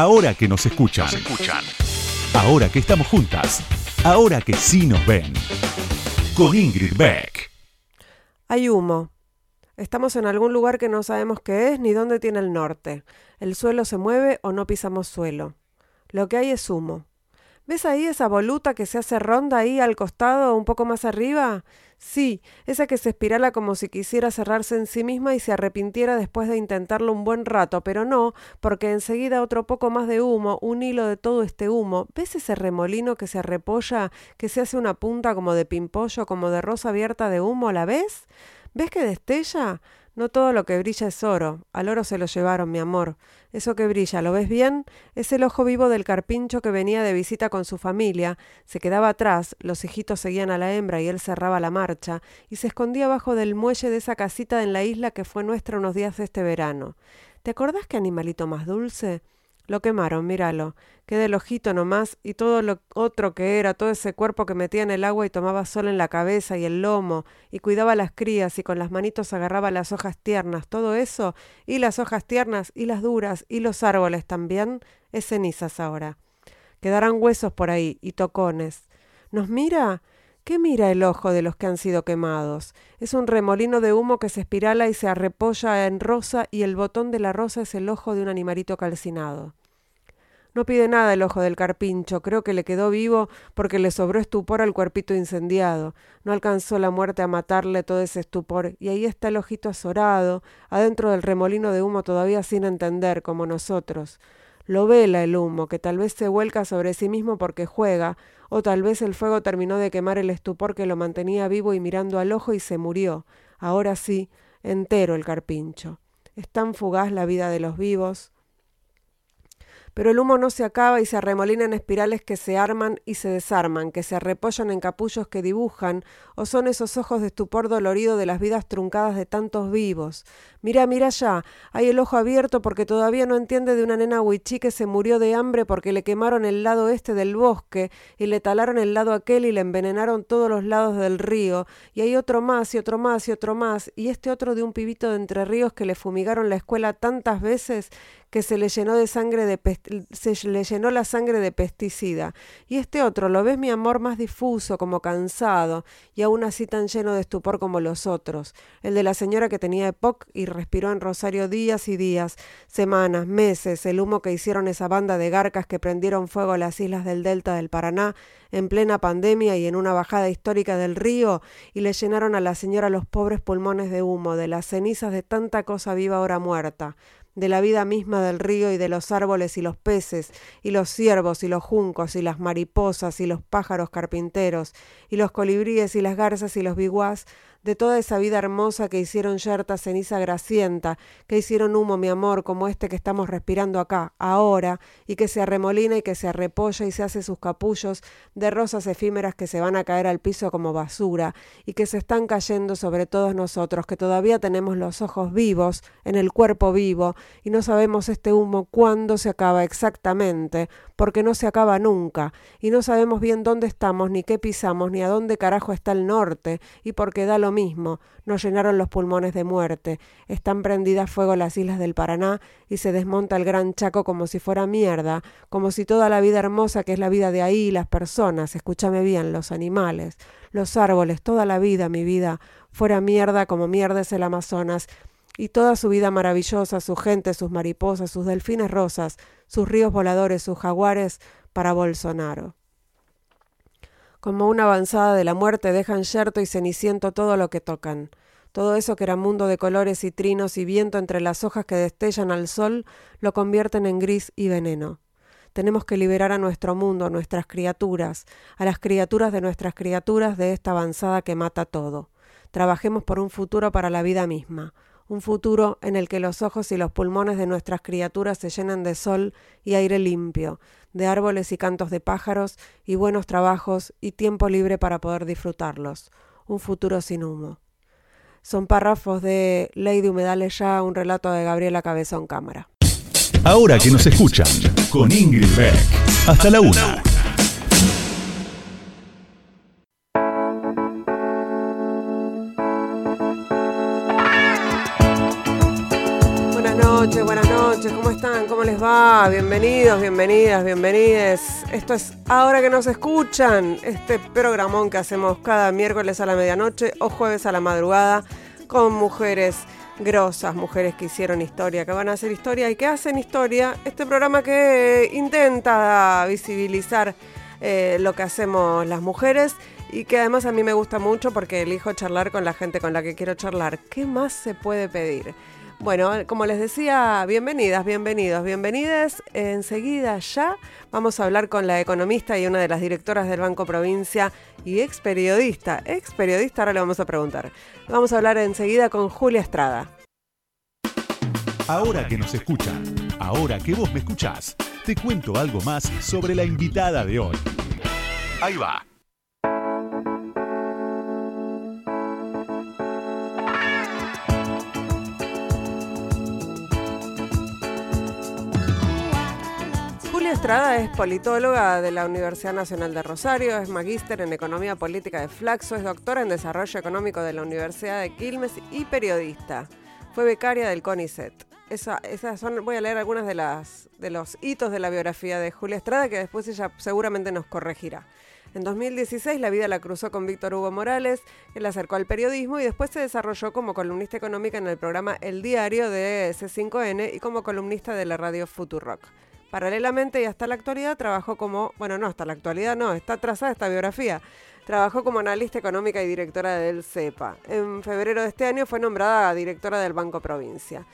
Ahora que nos escuchan. Ahora que estamos juntas. Ahora que sí nos ven. Con Ingrid Beck. Hay humo. Estamos en algún lugar que no sabemos qué es ni dónde tiene el norte. El suelo se mueve o no pisamos suelo. Lo que hay es humo. ¿Ves ahí esa voluta que se hace ronda ahí al costado, un poco más arriba? Sí, esa que se espirala como si quisiera cerrarse en sí misma y se arrepintiera después de intentarlo un buen rato, pero no, porque enseguida otro poco más de humo, un hilo de todo este humo. ¿Ves ese remolino que se arrepolla, que se hace una punta como de pimpollo, como de rosa abierta de humo? ¿La ves? ¿Ves que destella? No todo lo que brilla es oro. Al oro se lo llevaron, mi amor. Eso que brilla, ¿lo ves bien? Es el ojo vivo del carpincho que venía de visita con su familia. Se quedaba atrás, los hijitos seguían a la hembra y él cerraba la marcha, y se escondía bajo del muelle de esa casita en la isla que fue nuestra unos días este verano. ¿Te acordás qué animalito más dulce? Lo quemaron, míralo. Queda el ojito nomás y todo lo otro que era, todo ese cuerpo que metía en el agua y tomaba sol en la cabeza y el lomo, y cuidaba las crías y con las manitos agarraba las hojas tiernas, todo eso, y las hojas tiernas y las duras y los árboles también, es cenizas ahora. Quedarán huesos por ahí y tocones. ¿Nos mira? ¿Qué mira el ojo de los que han sido quemados? Es un remolino de humo que se espirala y se arrepolla en rosa y el botón de la rosa es el ojo de un animalito calcinado. No pide nada el ojo del carpincho, creo que le quedó vivo porque le sobró estupor al cuerpito incendiado. No alcanzó la muerte a matarle todo ese estupor, y ahí está el ojito azorado, adentro del remolino de humo todavía sin entender, como nosotros. Lo vela el humo, que tal vez se vuelca sobre sí mismo porque juega, o tal vez el fuego terminó de quemar el estupor que lo mantenía vivo y mirando al ojo y se murió. Ahora sí, entero el carpincho. Es tan fugaz la vida de los vivos, pero el humo no se acaba y se arremolina en espirales que se arman y se desarman, que se arrepollan en capullos que dibujan, o son esos ojos de estupor dolorido de las vidas truncadas de tantos vivos. Mira, mira ya, hay el ojo abierto porque todavía no entiende de una nena huichí que se murió de hambre porque le quemaron el lado este del bosque y le talaron el lado aquel y le envenenaron todos los lados del río, y hay otro más y otro más y otro más, y este otro de un pibito de Entre Ríos que le fumigaron la escuela tantas veces que se le llenó de sangre de se le llenó la sangre de pesticida. Y este otro, lo ves mi amor más difuso, como cansado, y aún así tan lleno de estupor como los otros. El de la señora que tenía EPOC y respiró en Rosario días y días, semanas, meses, el humo que hicieron esa banda de garcas que prendieron fuego a las islas del delta del Paraná en plena pandemia y en una bajada histórica del río, y le llenaron a la señora los pobres pulmones de humo, de las cenizas de tanta cosa viva ahora muerta de la vida misma del río y de los árboles y los peces, y los ciervos y los juncos y las mariposas y los pájaros carpinteros, y los colibríes y las garzas y los biguás, de toda esa vida hermosa que hicieron yerta ceniza gracienta, que hicieron humo, mi amor, como este que estamos respirando acá, ahora, y que se arremolina y que se arrepolla y se hace sus capullos de rosas efímeras que se van a caer al piso como basura, y que se están cayendo sobre todos nosotros, que todavía tenemos los ojos vivos, en el cuerpo vivo, y no sabemos este humo cuándo se acaba exactamente, porque no se acaba nunca, y no sabemos bien dónde estamos, ni qué pisamos, ni a dónde carajo está el norte, y porque da lo mismo, nos llenaron los pulmones de muerte, están prendidas fuego las islas del Paraná y se desmonta el gran Chaco como si fuera mierda, como si toda la vida hermosa que es la vida de ahí, las personas, escúchame bien, los animales, los árboles, toda la vida, mi vida, fuera mierda como mierda es el Amazonas, y toda su vida maravillosa, su gente, sus mariposas, sus delfines rosas, sus ríos voladores, sus jaguares, para Bolsonaro. Como una avanzada de la muerte dejan yerto y ceniciento todo lo que tocan. Todo eso que era mundo de colores y trinos y viento entre las hojas que destellan al sol, lo convierten en gris y veneno. Tenemos que liberar a nuestro mundo, a nuestras criaturas, a las criaturas de nuestras criaturas de esta avanzada que mata todo. Trabajemos por un futuro para la vida misma, un futuro en el que los ojos y los pulmones de nuestras criaturas se llenen de sol y aire limpio, de árboles y cantos de pájaros y buenos trabajos y tiempo libre para poder disfrutarlos. Un futuro sin humo. Son párrafos de Ley de Humedales Ya, un relato de Gabriela Cabezón Cámara. Ahora que nos escuchan, con Ingrid Beck. Hasta la una. Noches, buenas noches. ¿cómo están? ¿Cómo les va? Bienvenidos, bienvenidas, bienvenides. Esto es Ahora que nos escuchan, este programón que hacemos cada miércoles a la medianoche o jueves a la madrugada con mujeres grosas, mujeres que hicieron historia, que van a hacer historia y que hacen historia. Este programa que intenta visibilizar eh, lo que hacemos las mujeres y que además a mí me gusta mucho porque elijo charlar con la gente con la que quiero charlar. ¿Qué más se puede pedir? Bueno, como les decía, bienvenidas, bienvenidos, bienvenidas. Enseguida ya vamos a hablar con la economista y una de las directoras del Banco Provincia y ex periodista. Ex periodista, ahora le vamos a preguntar. Vamos a hablar enseguida con Julia Estrada. Ahora que nos escuchan, ahora que vos me escuchás, te cuento algo más sobre la invitada de hoy. Ahí va. Estrada es politóloga de la Universidad Nacional de Rosario, es magíster en Economía Política de Flaxo, es doctora en Desarrollo Económico de la Universidad de Quilmes y periodista. Fue becaria del CONICET. esas son, voy a leer algunas de, las, de los hitos de la biografía de Julia Estrada que después ella seguramente nos corregirá. En 2016 la vida la cruzó con Víctor Hugo Morales, la acercó al periodismo y después se desarrolló como columnista económica en el programa El Diario de C5N y como columnista de la radio Futurock. Paralelamente y hasta la actualidad trabajó como, bueno, no, hasta la actualidad no, está trazada esta biografía. Trabajó como analista económica y directora del CEPA. En febrero de este año fue nombrada directora del Banco Provincia.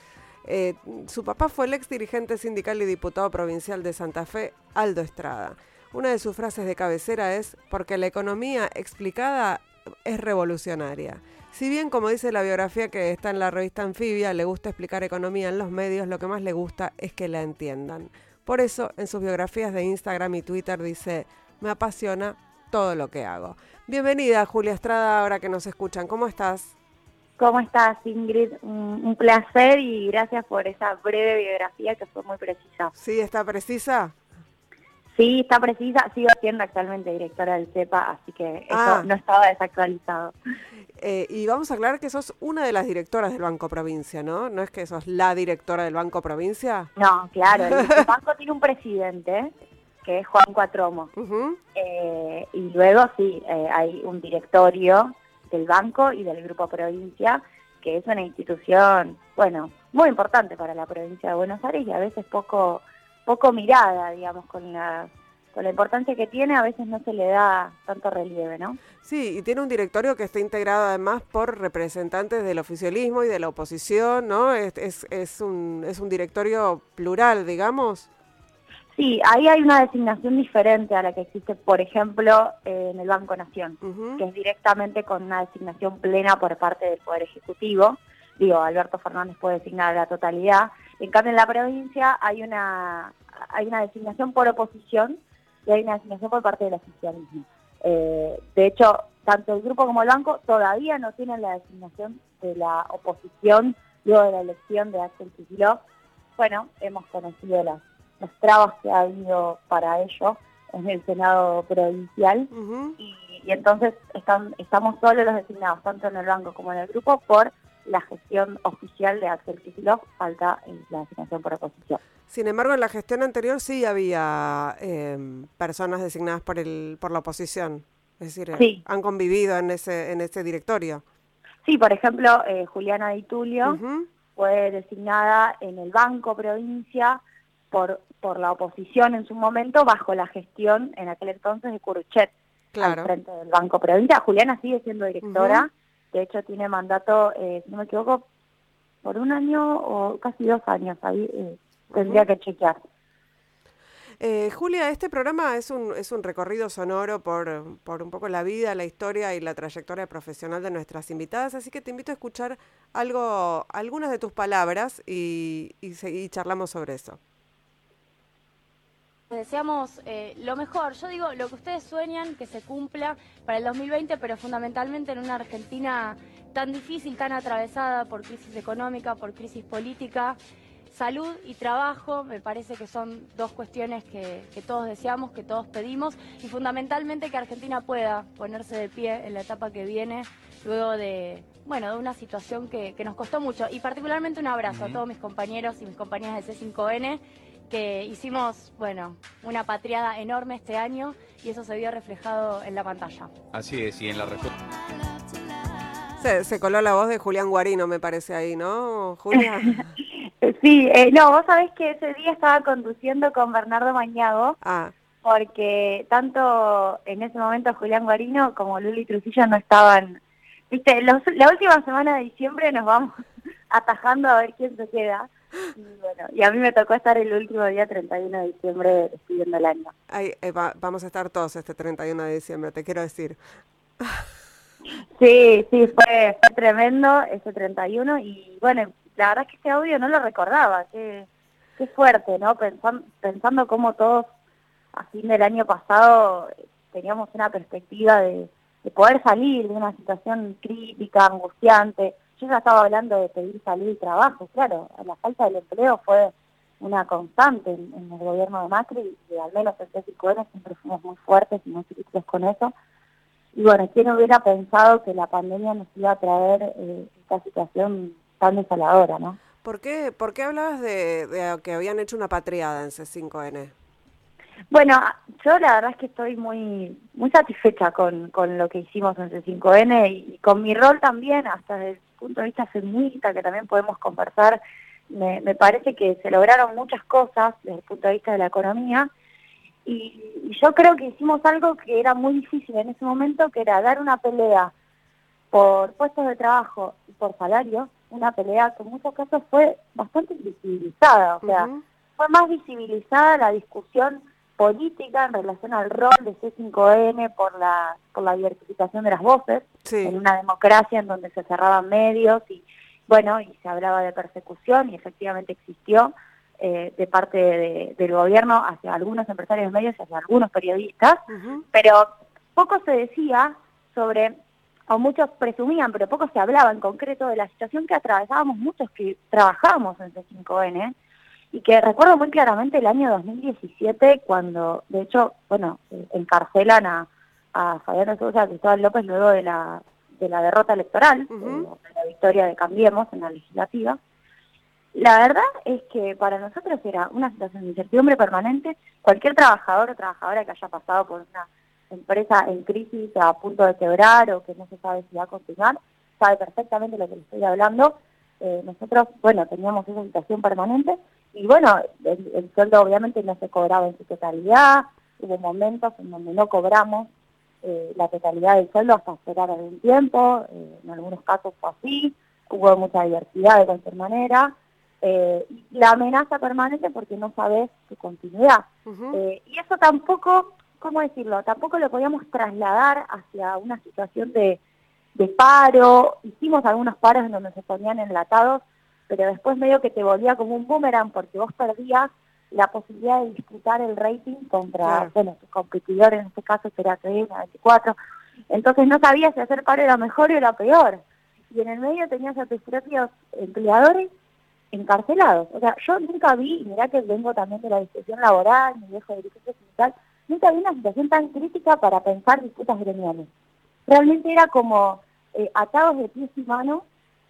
Eh, su papá fue el ex dirigente sindical y diputado provincial de Santa Fe, Aldo Estrada. Una de sus frases de cabecera es, porque la economía explicada es revolucionaria. Si bien, como dice la biografía que está en la revista Anfibia, le gusta explicar economía en los medios, lo que más le gusta es que la entiendan. Por eso, en sus biografías de Instagram y Twitter dice, me apasiona todo lo que hago. Bienvenida, Julia Estrada, ahora que nos escuchan. ¿Cómo estás? ¿Cómo estás, Ingrid? Un, placer y gracias por esa breve biografía que fue muy precisa. ¿Sí, está precisa? Sí, está precisa. Sigo siendo actualmente directora del CEPA, así que eso ah. no estaba desactualizado. Eh, y vamos a aclarar que sos una de las directoras del Banco Provincia, ¿no? ¿No es que sos la directora del Banco Provincia? No, claro. El, banco tiene un presidente, que es Juan Cuatromo. Eh, y luego sí, eh, hay un directorio del banco y del Grupo Provincia, que es una institución, bueno, muy importante para la provincia de Buenos Aires y a veces poco, poco mirada, digamos, con la con la importancia que tiene, a veces no se le da tanto relieve, ¿no? Sí, y tiene un directorio que está integrado además por representantes del oficialismo y de la oposición, ¿no? Es, es, es, un, es un directorio plural, digamos. Sí, ahí hay una designación diferente a la que existe, por ejemplo, en el Banco Nación, que es directamente con una designación plena por parte del Poder Ejecutivo. Digo, Alberto Fernández puede designar la totalidad. En cambio, en la provincia hay una, hay una designación por oposición y hay una asignación por parte del oficialismo. Eh, de hecho, tanto el grupo como el banco todavía no tienen la designación de la oposición luego de la elección de Axel Kicillof. Bueno, hemos conocido las, las trabas que ha habido para ello en el Senado provincial y, entonces están, estamos solo los designados, tanto en el banco como en el grupo, por la gestión oficial de Axel Kicillof, falta la designación por oposición. Sin embargo, en la gestión anterior sí había em, personas designadas por el por la oposición. Es decir, eh, han convivido en ese en ese directorio. Sí, por ejemplo, eh, Juliana Di Tulio fue designada en el Banco Provincia por por la oposición en su momento bajo la gestión en aquel entonces de Curuchet al frente del Banco Provincia. Juliana sigue siendo directora, de hecho tiene mandato, eh, si no me equivoco, por un año o casi dos años ahí tendría que chequear. Eh, Julia, este programa es un, es un recorrido sonoro por, por, un poco la vida, la historia y la trayectoria profesional de nuestras invitadas, así que te invito a escuchar algo, algunas de tus palabras y, y, charlamos sobre eso. Deseamos eh, lo mejor, yo digo lo que ustedes sueñan que se cumpla para el 2020, pero fundamentalmente en una Argentina tan difícil, tan atravesada por crisis económica, por crisis política salud y trabajo me parece que son dos cuestiones que, todos deseamos, que todos pedimos y fundamentalmente que Argentina pueda ponerse de pie en la etapa que viene luego de, bueno, de una situación que, nos costó mucho. Y particularmente un abrazo a todos mis compañeros y mis compañeras de C5N que hicimos, bueno, una patriada enorme este año y eso se vio reflejado en la pantalla. Así es, y en la respuesta. Se, coló la voz de Julián Guarino, me parece ahí, ¿no, Julián? sí, eh, no, vos sabés que ese día estaba conduciendo con Bernardo Mañago. Ah. Porque tanto en ese momento Julián Guarino como Luli Trujillo no estaban... Viste, la última semana de diciembre nos vamos atajando a ver quién se queda. Y, bueno, y a mí me tocó estar el último día 31 de diciembre despidiendo el año. Eh, vamos a estar todos este 31 de diciembre, te quiero decir. Sí, sí, fue, tremendo ese 31 y bueno, la verdad es que este audio no lo recordaba, qué, qué fuerte, ¿no? Pensando, pensando cómo todos a fin del año pasado teníamos una perspectiva de, de poder salir de una situación crítica, angustiante. Yo ya estaba hablando de pedir salud y trabajo, claro, la falta del empleo fue una constante en, el gobierno de Macri y al menos en C5N siempre fuimos muy fuertes y muy críticos con eso. Y bueno, ¿quién hubiera pensado que la pandemia nos iba a traer eh, esta situación tan desaladora, no? ¿Por qué, por qué hablabas de, que habían hecho una patriada en C5N? Bueno, yo la verdad es que estoy muy muy satisfecha con, con lo que hicimos en C5N y, con mi rol también, hasta desde el punto de vista feminista, que también podemos conversar, me, me parece que se lograron muchas cosas desde el punto de vista de la economía. Y, yo creo que hicimos algo que era muy difícil en ese momento, que era dar una pelea por puestos de trabajo y por salario, una pelea que en muchos casos fue bastante visibilizada, o sea, fue más visibilizada la discusión política en relación al rol de C5N por la por la diversificación de las voces en una democracia en donde se cerraban medios y bueno y se hablaba de persecución y efectivamente existió eh, de parte del gobierno hacia algunos empresarios medios y hacia algunos periodistas, pero poco se decía sobre, o muchos presumían, pero poco se hablaba en concreto de la situación que atravesábamos muchos que trabajábamos en C5N, y que recuerdo muy claramente el año 2017 cuando, de hecho, bueno, eh, encarcelan a, a Fabián Sousa y Cristóbal López luego de la, de la derrota electoral, de la victoria de Cambiemos en la legislativa, la verdad es que para nosotros era una situación de incertidumbre permanente. Cualquier trabajador o trabajadora que haya pasado por una empresa en crisis a punto de quebrar o que no se sabe si va a continuar, sabe perfectamente lo que le estoy hablando. Eh, nosotros, bueno, teníamos esa situación permanente y bueno, el, sueldo obviamente no se cobraba en su totalidad, hubo momentos en donde no cobramos eh, la totalidad del sueldo hasta esperar algún tiempo, eh, en algunos casos fue así, hubo mucha diversidad de cualquier manera, eh, la amenaza permanente porque no sabes su continuidad. Y eso tampoco, ¿cómo decirlo? Tampoco lo podíamos trasladar hacia una situación de, de paro. Hicimos algunos paros en donde se ponían enlatados, pero después medio que te volvía como un boomerang porque vos perdías la posibilidad de disputar el rating contra, bueno, tus competidores, en este caso será 3, 24. Entonces no sabías si hacer paro era mejor o era peor. Y en el medio tenías a tus propios empleadores encarcelados. O sea, yo nunca vi, y mirá que vengo también de la discusión laboral, mi viejo dirigente sindical, nunca vi una situación tan crítica para pensar disputas gremiales. Realmente era como eh, atados de pies y manos,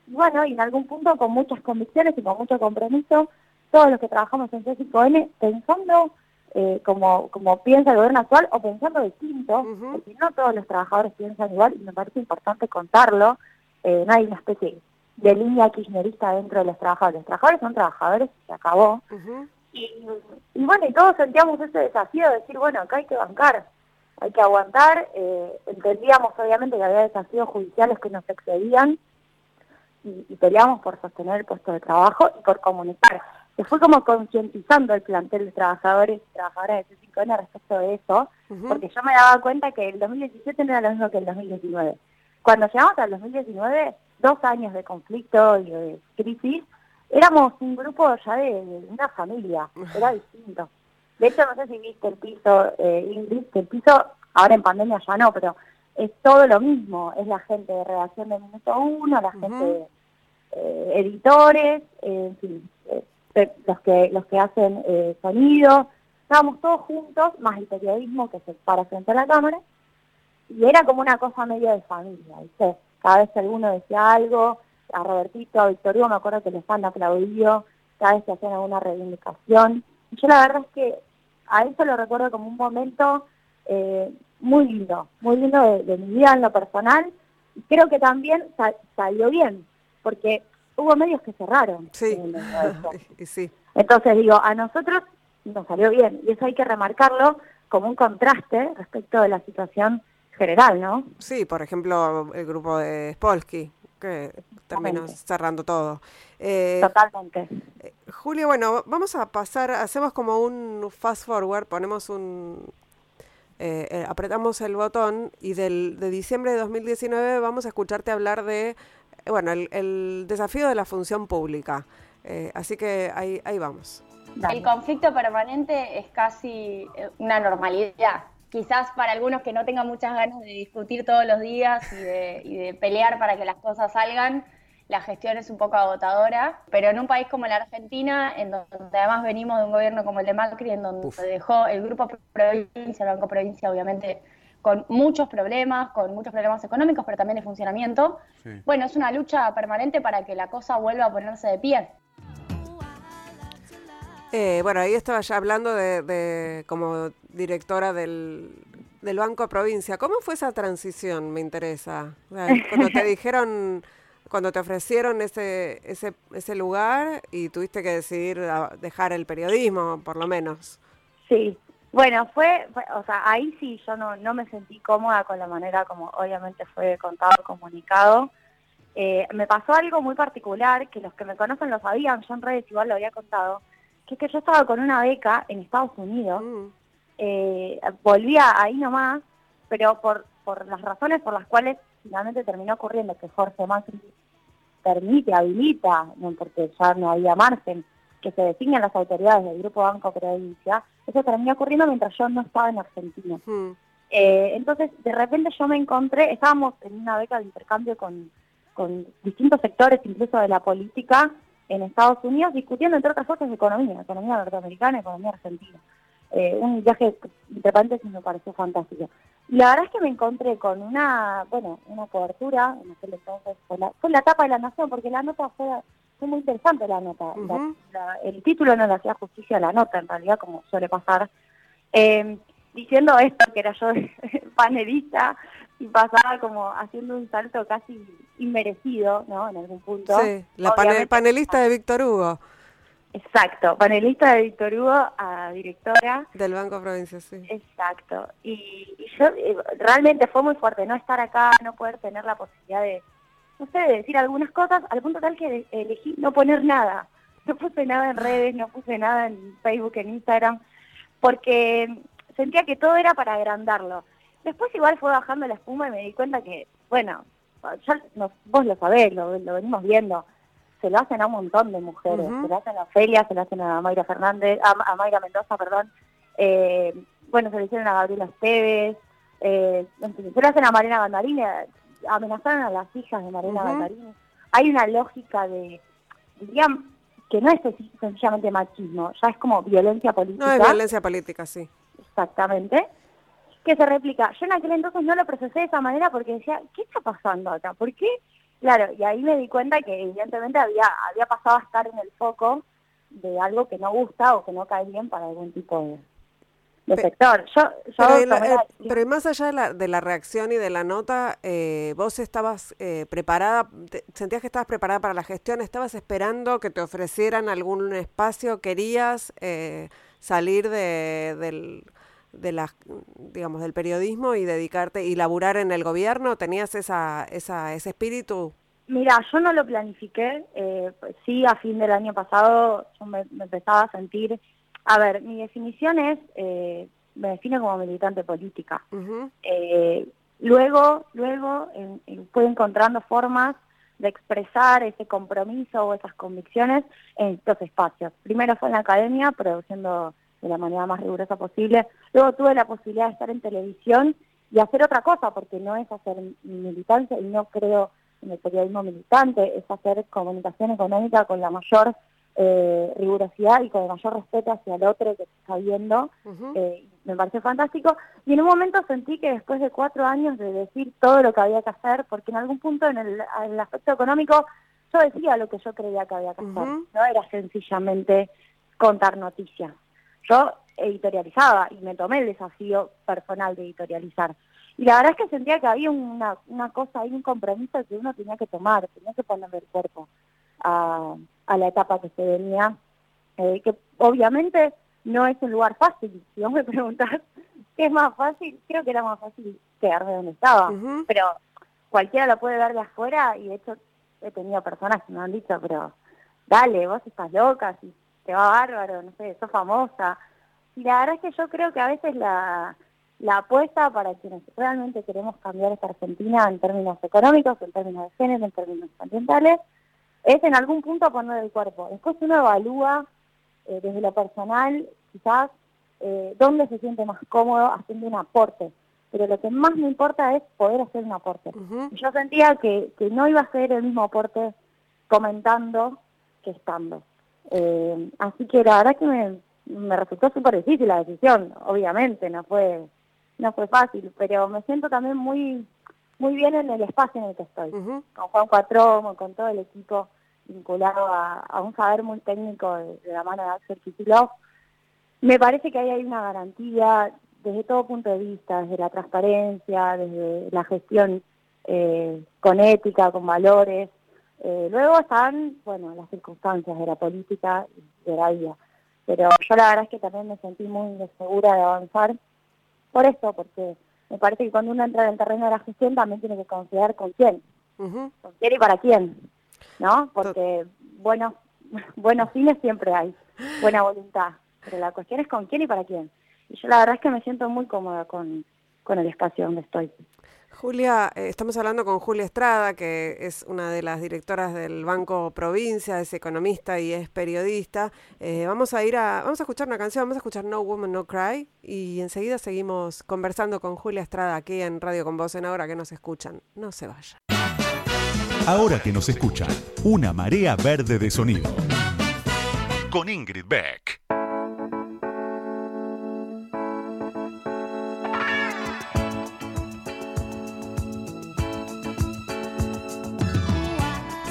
y bueno, y en algún punto con muchas convicciones y con mucho compromiso, todos los que trabajamos en C5N, pensando eh, como, como piensa el gobierno actual o pensando distinto, porque no todos los trabajadores piensan igual, y me parece importante contarlo, eh, no hay una especie de línea kirchnerista dentro de los trabajadores. Los trabajadores son trabajadores, se acabó. y, bueno, y todos sentíamos ese desafío de decir, bueno, acá hay que bancar, hay que aguantar. Eh, entendíamos obviamente que había desafíos judiciales que nos excedían y, y peleamos por sostener el puesto de trabajo y por comunicar. Se fue como concientizando el plantel de trabajadores y trabajadoras de C5N respecto de eso, porque yo me daba cuenta que el 2017 no era lo mismo que el 2019. Cuando llegamos al 2019 dos años de conflicto y de crisis, éramos un grupo ya de, una familia, era distinto. De hecho, no sé si viste el piso, eh, Ingrid, que el piso, ahora en pandemia ya no, pero es todo lo mismo, es la gente de redacción de Minuto Uno, la gente de eh, editores, en fin. los que, los que hacen eh, sonido, estábamos todos juntos, más el periodismo que se para frente a la cámara, y era como una cosa medio de familia, ¿viste? Cada vez que alguno decía algo, a Robertito, a Victor Hugo, me acuerdo que les han aplaudido, cada vez que hacían alguna reivindicación. yo la verdad es que a eso lo recuerdo como un momento eh, muy lindo, muy lindo de, mi vida en lo personal. Y creo que también salió bien, porque hubo medios que cerraron. Sí. sí. Entonces digo, a nosotros nos salió bien, y eso hay que remarcarlo como un contraste respecto de la situación general, ¿no? Sí, por ejemplo, el grupo de Spolsky, que terminó cerrando todo. Eh, Totalmente. Eh, Julio, bueno, vamos a pasar, hacemos como un fast forward, ponemos un... Eh, apretamos el botón y del, de diciembre de 2019 vamos a escucharte hablar de, bueno, el, desafío de la función pública. así que ahí, ahí vamos. El conflicto permanente es casi una normalidad quizás para algunos que no tengan muchas ganas de discutir todos los días y de, pelear para que las cosas salgan, la gestión es un poco agotadora, pero en un país como la Argentina, en donde además venimos de un gobierno como el de Macri, en donde se dejó el Grupo Provincia, el Banco Provincia, obviamente con muchos problemas, con muchos problemas económicos, pero también de funcionamiento. Bueno, es una lucha permanente para que la cosa vuelva a ponerse de pie. Eh, bueno, ahí estaba ya hablando de, como directora del, Banco Provincia. ¿Cómo fue esa transición? Me interesa. cuando te dijeron, cuando te ofrecieron ese, ese, ese lugar y tuviste que decidir dejar el periodismo, por lo menos. Sí. Bueno, fue, o sea, ahí sí yo no, no me sentí cómoda con la manera como obviamente fue contado, comunicado. Eh, me pasó algo muy particular que los que me conocen lo sabían, yo en redes igual lo había contado, que es que yo estaba con una beca en Estados Unidos, mm. eh, volvía ahí nomás, pero por, por las razones por las cuales finalmente terminó ocurriendo que Jorge Macri permite, habilita, porque ya no había margen, que se designen las autoridades del Grupo Banco Provincia, eso terminó ocurriendo mientras yo no estaba en Argentina. Mm. Eh, entonces, de repente yo me encontré, estábamos en una beca de intercambio con, con distintos sectores, incluso de la política, en Estados Unidos discutiendo, entre otras cosas, economía, economía norteamericana, economía argentina. Eh, un viaje, entre paréntesis, me pareció fantástico. La verdad es que me encontré con una, bueno, una cobertura, en aquel entonces fue la, fue la tapa de la Nación, porque la nota fue, fue muy interesante la nota. el título no le hacía justicia a la nota, en realidad, como suele pasar. Eh, diciendo esto, que era yo panelista, y pasaba como haciendo un salto casi inmerecido, ¿no? En algún punto. Sí, la panelista de Víctor Hugo. Exacto, panelista de Víctor Hugo a directora. Del Banco Provincia, sí. Exacto. Y, yo, eh, realmente fue muy fuerte no estar acá, no poder tener la posibilidad de, no sé, de decir algunas cosas, al punto tal que elegí no poner nada. No puse nada en redes, no puse nada en Facebook, en Instagram, porque sentía que todo era para agrandarlo Después igual fue bajando la espuma y me di cuenta que, bueno, ya vos lo sabés, lo, venimos viendo, se lo hacen a un montón de mujeres, se lo hacen a Ofelia, se lo hacen a Mayra Fernández, a, Mayra Mendoza, perdón, eh, bueno, se lo hicieron a Gabriela Esteves, eh, se lo hacen a Marina Gandarini, amenazaron a las hijas de Marina Gandarini. Hay una lógica de, diría, que no es sencillamente machismo, ya es como violencia política. No es violencia política, sí. Exactamente que se replica. Yo en aquel entonces no lo procesé de esa manera porque decía, ¿qué está pasando acá? ¿Por qué? Claro, y ahí me di cuenta que evidentemente había, había pasado a estar en el foco de algo que no gusta o que no cae bien para algún tipo de, sector. Yo, eh, pero, más allá de la, de la, reacción y de la nota, eh, vos estabas eh, preparada, sentías que estabas preparada para la gestión, estabas esperando que te ofrecieran algún espacio, querías salir de, del de la, digamos, del periodismo y dedicarte y laburar en el gobierno? ¿Tenías esa, esa, ese espíritu? Mira, yo no lo planifiqué. Eh, sí, a fin del año pasado yo me, empezaba a sentir... A ver, mi definición es, eh, me define como militante política. eh, luego, luego fui encontrando formas de expresar ese compromiso o esas convicciones en estos espacios. Primero fue en la academia, produciendo de la manera más rigurosa posible. Luego tuve la posibilidad de estar en televisión y hacer otra cosa, porque no es hacer militancia y no creo en el periodismo militante, es hacer comunicación económica con la mayor eh, rigurosidad y con el mayor respeto hacia el otro que está viendo. Eh, me pareció fantástico. Y en un momento sentí que después de cuatro años de decir todo lo que había que hacer, porque en algún punto en el, aspecto económico yo decía lo que yo creía que había que hacer, no era sencillamente contar noticias. Yo editorializaba y me tomé el desafío personal de editorializar. Y la verdad es que sentía que había una, una cosa ahí, un compromiso que uno tenía que tomar, tenía que ponerle el cuerpo a, la etapa que se venía, eh, que obviamente no es un lugar fácil. Si vos me preguntás qué es más fácil, creo que era más fácil quedarme donde estaba. Pero cualquiera lo puede ver de afuera y de hecho he tenido personas que me han dicho, pero dale, vos estás loca, si te va bárbaro, no sé, sos famosa. Y la verdad es que yo creo que a veces la, la apuesta para quienes realmente queremos cambiar esta Argentina en términos económicos, en términos de género, en términos ambientales, es en algún punto poner el cuerpo. Después uno evalúa eh, desde lo personal, quizás, eh, dónde se siente más cómodo haciendo un aporte. Pero lo que más me importa es poder hacer un aporte. Yo sentía que, que no iba a ser el mismo aporte comentando que estando. Eh, así que la verdad que me, me resultó súper difícil la decisión, obviamente, no fue no fue fácil, pero me siento también muy muy bien en el espacio en el que estoy, con Juan Cuatromo, con todo el equipo vinculado a, un saber muy técnico de, la mano de Axel Kisilov. Me parece que ahí hay una garantía desde todo punto de vista, desde la transparencia, desde la gestión eh, con ética, con valores. Eh, luego están, bueno, las circunstancias de la política y de la vida. Pero yo la verdad es que también me sentí muy segura de avanzar por eso, porque me parece que cuando uno entra en el terreno de la gestión también tiene que considerar con quién, con quién y para quién, ¿no? Porque buenos, buenos fines siempre hay, buena voluntad, pero la cuestión es con quién y para quién. Y yo la verdad es que me siento muy cómoda con, con el espacio donde estoy. Julia, eh, estamos hablando con Julia Estrada, que es una de las directoras del Banco Provincia, es economista y es periodista. Eh, vamos a ir a, vamos a escuchar una canción, vamos a escuchar No Woman No Cry y enseguida seguimos conversando con Julia Estrada aquí en Radio con Voz en Ahora que nos escuchan. No se vayan. Ahora que nos escuchan, una marea verde de sonido. Con Ingrid Beck.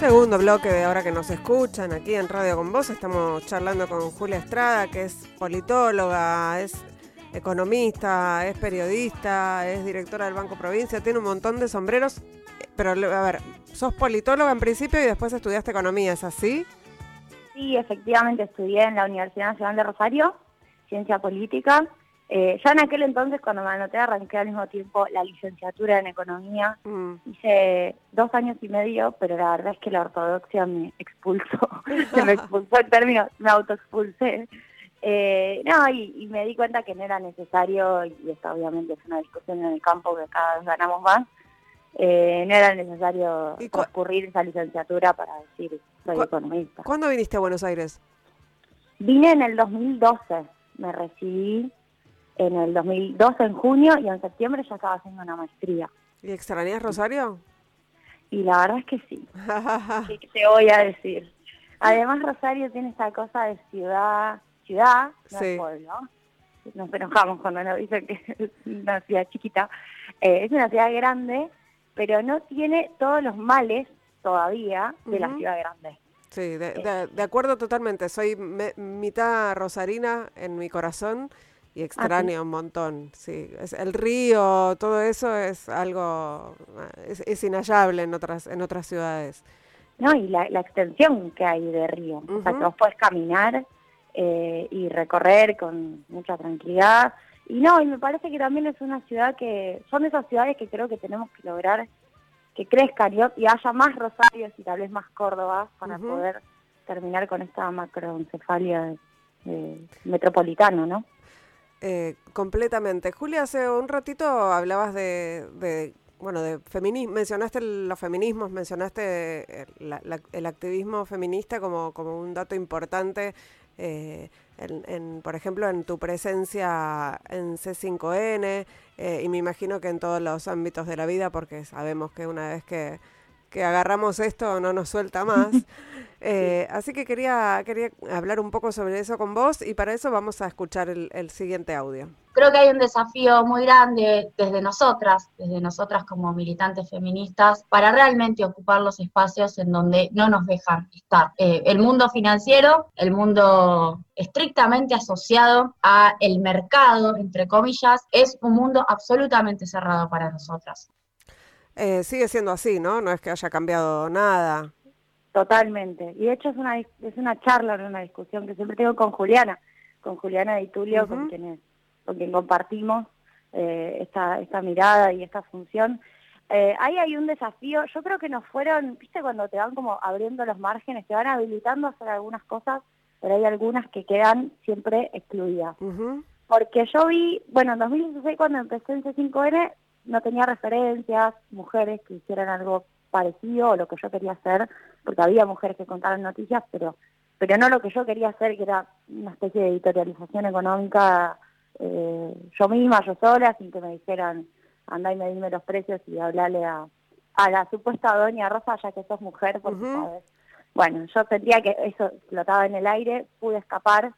Segundo bloque de ahora que nos escuchan aquí en Radio con Voz. Estamos charlando con Julia Estrada, que es politóloga, es economista, es periodista, es directora del Banco Provincia, tiene un montón de sombreros. Pero, a ver, sos politóloga en principio y después estudiaste economía, ¿es así? Sí, efectivamente estudié en la Universidad Nacional de Rosario, ciencia política, eh, ya en aquel entonces, cuando me anoté, arranqué al mismo tiempo la licenciatura en economía. Mm. Hice dos años y medio, pero la verdad es que la ortodoxia me expulsó, me expulsó en términos, me autoexpulsé. Eh, no, y, me di cuenta que no era necesario, y esta obviamente es una discusión en el campo que cada vez ganamos más, eh, no era necesario recurrir esa licenciatura para decir soy economista. ¿Cuándo viniste a Buenos Aires? Vine en el 2012, me recibí en el 2012 en junio y en septiembre ya estaba haciendo una maestría. ¿Y extrañas Rosario? Y la verdad es que sí. ¿Qué te voy a decir? Además Rosario tiene esta cosa de ciudad, ciudad, no es pueblo. Nos enojamos cuando nos dicen que es una ciudad chiquita. Eh, es una ciudad grande, pero no tiene todos los males todavía de la ciudad grande. Sí, de, eh. de, acuerdo totalmente. Soy mitad rosarina en mi corazón y ah, extraño un montón, sí. Es, el río, todo eso es algo, es, inhallable en otras, en otras ciudades. No, y la, extensión que hay de río. O sea, que vos podés caminar eh, y recorrer con mucha tranquilidad. Y no, y me parece que también es una ciudad que, son esas ciudades que creo que tenemos que lograr que crezcan y, haya más Rosarios y tal vez más Córdoba para poder terminar con esta macroencefalia metropolitana, ¿no? Eh, completamente. Julia, hace un ratito hablabas de, bueno, de feminismo, mencionaste los feminismos, mencionaste eh, el, activismo feminista como, como un dato importante, eh, en, por ejemplo, en tu presencia en C5N, y me imagino que en todos los ámbitos de la vida, porque sabemos que una vez que, que agarramos esto no nos suelta más. Eh, así que quería, quería hablar un poco sobre eso con vos y para eso vamos a escuchar el, siguiente audio. Creo que hay un desafío muy grande desde nosotras, desde nosotras como militantes feministas, para realmente ocupar los espacios en donde no nos dejan estar. Eh, el mundo financiero, el mundo estrictamente asociado a el mercado, entre comillas, es un mundo absolutamente cerrado para nosotras. Eh, sigue siendo así, ¿no? No es que haya cambiado nada. Totalmente. Y de hecho es una, es una charla, una discusión que siempre tengo con Juliana, con Juliana y Tulio, con, quienes, con quien compartimos eh, esta, esta mirada y esta función. Eh, ahí hay un desafío, yo creo que nos fueron, viste, cuando te van como abriendo los márgenes, te van habilitando a hacer algunas cosas, pero hay algunas que quedan siempre excluidas. Porque yo vi, bueno, en 2016 cuando empecé en C5N, no tenía referencias, mujeres que hicieran algo parecido a lo que yo quería hacer, porque había mujeres que contaban noticias, pero pero no lo que yo quería hacer, que era una especie de editorialización económica eh, yo misma, yo sola, sin que me dijeran, andá y medime los precios y hablarle a, a la supuesta doña Rosa, ya que sos mujer, porque sabes. Bueno, yo sentía que eso flotaba en el aire, pude escapar,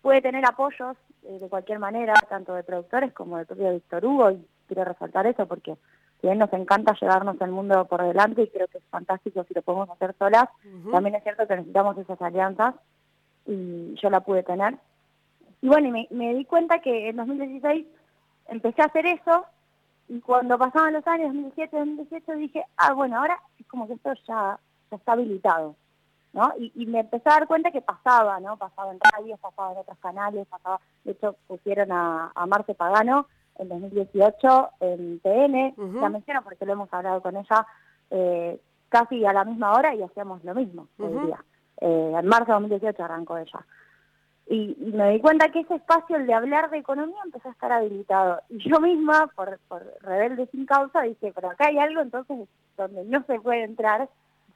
pude tener apoyos eh, de cualquier manera, tanto de productores como de propio Víctor Hugo, y quiero resaltar eso porque si bien nos encanta llevarnos el mundo por delante y creo que es fantástico si lo podemos hacer solas, también es cierto que necesitamos esas alianzas y yo la pude tener. Y bueno, y me, di cuenta que en 2016 empecé a hacer eso y cuando pasaban los años, 2017, 2018, dije, ah, bueno, ahora es como que esto ya, está habilitado. ¿no? Y, me empecé a dar cuenta que pasaba, ¿no? Pasaba en radios, pasaba en otros canales, pasaba, de hecho pusieron a, a Marce Pagano en 2018 en TN, la menciono porque lo hemos hablado con ella eh, casi a la misma hora y hacíamos lo mismo día. Eh, en marzo de 2018 arrancó ella. Y, me di cuenta que ese espacio, el de hablar de economía, empezó a estar habilitado. Y yo misma, por, por rebelde sin causa, dije, pero acá hay algo entonces donde no se puede entrar.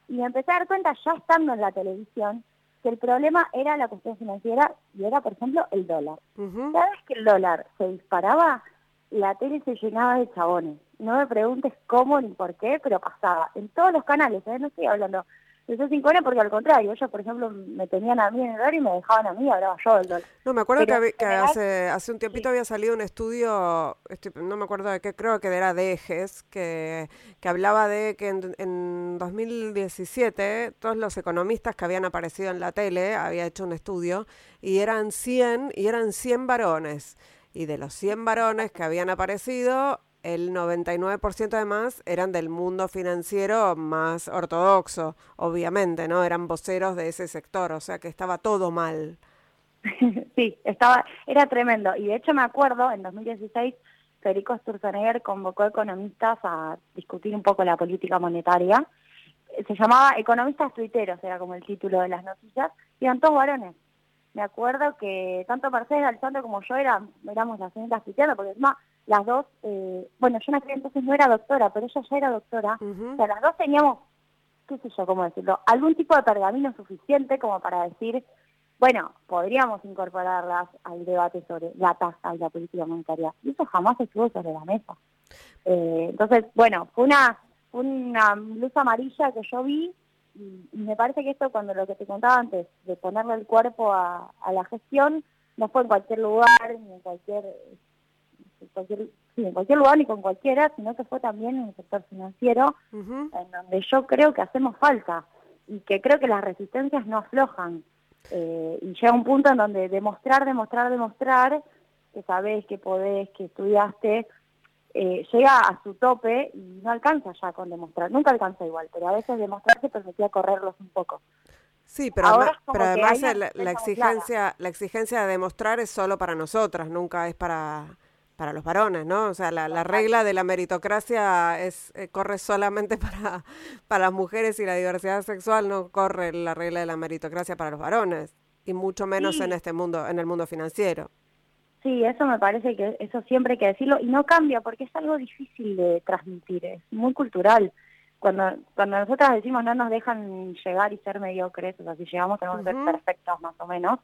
Y me empecé a dar cuenta, ya estando en la televisión, que el problema era la cuestión financiera y era, por ejemplo, el dólar. Cada vez que el dólar se disparaba, la tele se llenaba de chabones. No me preguntes cómo ni por qué, pero pasaba. En todos los canales, ¿eh? no estoy hablando de esos cinco porque al contrario, ellos, por ejemplo, me tenían a mí en el dólar y me dejaban a mí, hablaba yo del dólar. No, me acuerdo que, hace, hace un tiempito había salido un estudio, no me acuerdo de qué, creo que era de Ejes, que, que hablaba de que en, en 2017 todos los economistas que habían aparecido en la tele, había hecho un estudio, y eran 100, y eran 100 varones y de los 100 varones que habían aparecido, el 99% además eran del mundo financiero más ortodoxo, obviamente, ¿no? Eran voceros de ese sector, o sea que estaba todo mal. Sí, estaba, era tremendo. Y de hecho me acuerdo, en 2016, Federico Sturzenegger convocó economistas a discutir un poco la política monetaria. Se llamaba Economistas Tuiteros, era como el título de las noticias, y eran todos varones me acuerdo que tanto Mercedes Alessandro como yo eran, éramos las señoritas cristianas, porque encima las dos, eh, bueno, yo en aquel entonces no era doctora, pero ella ya era doctora, o sea, las dos teníamos, qué sé yo, cómo decirlo, algún tipo de pergamino suficiente como para decir, bueno, podríamos incorporarlas al debate sobre la tasa y la política monetaria. Y eso jamás estuvo sobre la mesa. Eh, entonces, bueno, fue una, una luz amarilla que yo vi y, me parece que esto, cuando lo que te contaba antes, de ponerle el cuerpo a, la gestión, no fue en cualquier lugar, ni en cualquier, cualquier sí, en cualquier lugar ni con cualquiera, sino que fue también en el sector financiero, en donde yo creo que hacemos falta y que creo que las resistencias no aflojan. Eh, y llega un punto en donde demostrar, demostrar, demostrar que sabés, que podés, que estudiaste, eh, llega a su tope y no alcanza ya con demostrar. Nunca alcanza igual, pero a veces demostrar se permitía correrlos un poco. Sí, pero, además, pero además la, exigencia, la exigencia de demostrar es solo para nosotras, nunca es para, para los varones, ¿no? O sea, la, regla de la meritocracia es eh, corre solamente para, para las mujeres y la diversidad sexual no corre la regla de la meritocracia para los varones y mucho menos en este mundo, en el mundo financiero. Sí, eso me parece que eso siempre hay que decirlo y no cambia porque es algo difícil de transmitir, es muy cultural. Cuando cuando nosotras decimos no nos dejan llegar y ser mediocres, o sea, si llegamos tenemos que ser perfectos más o menos,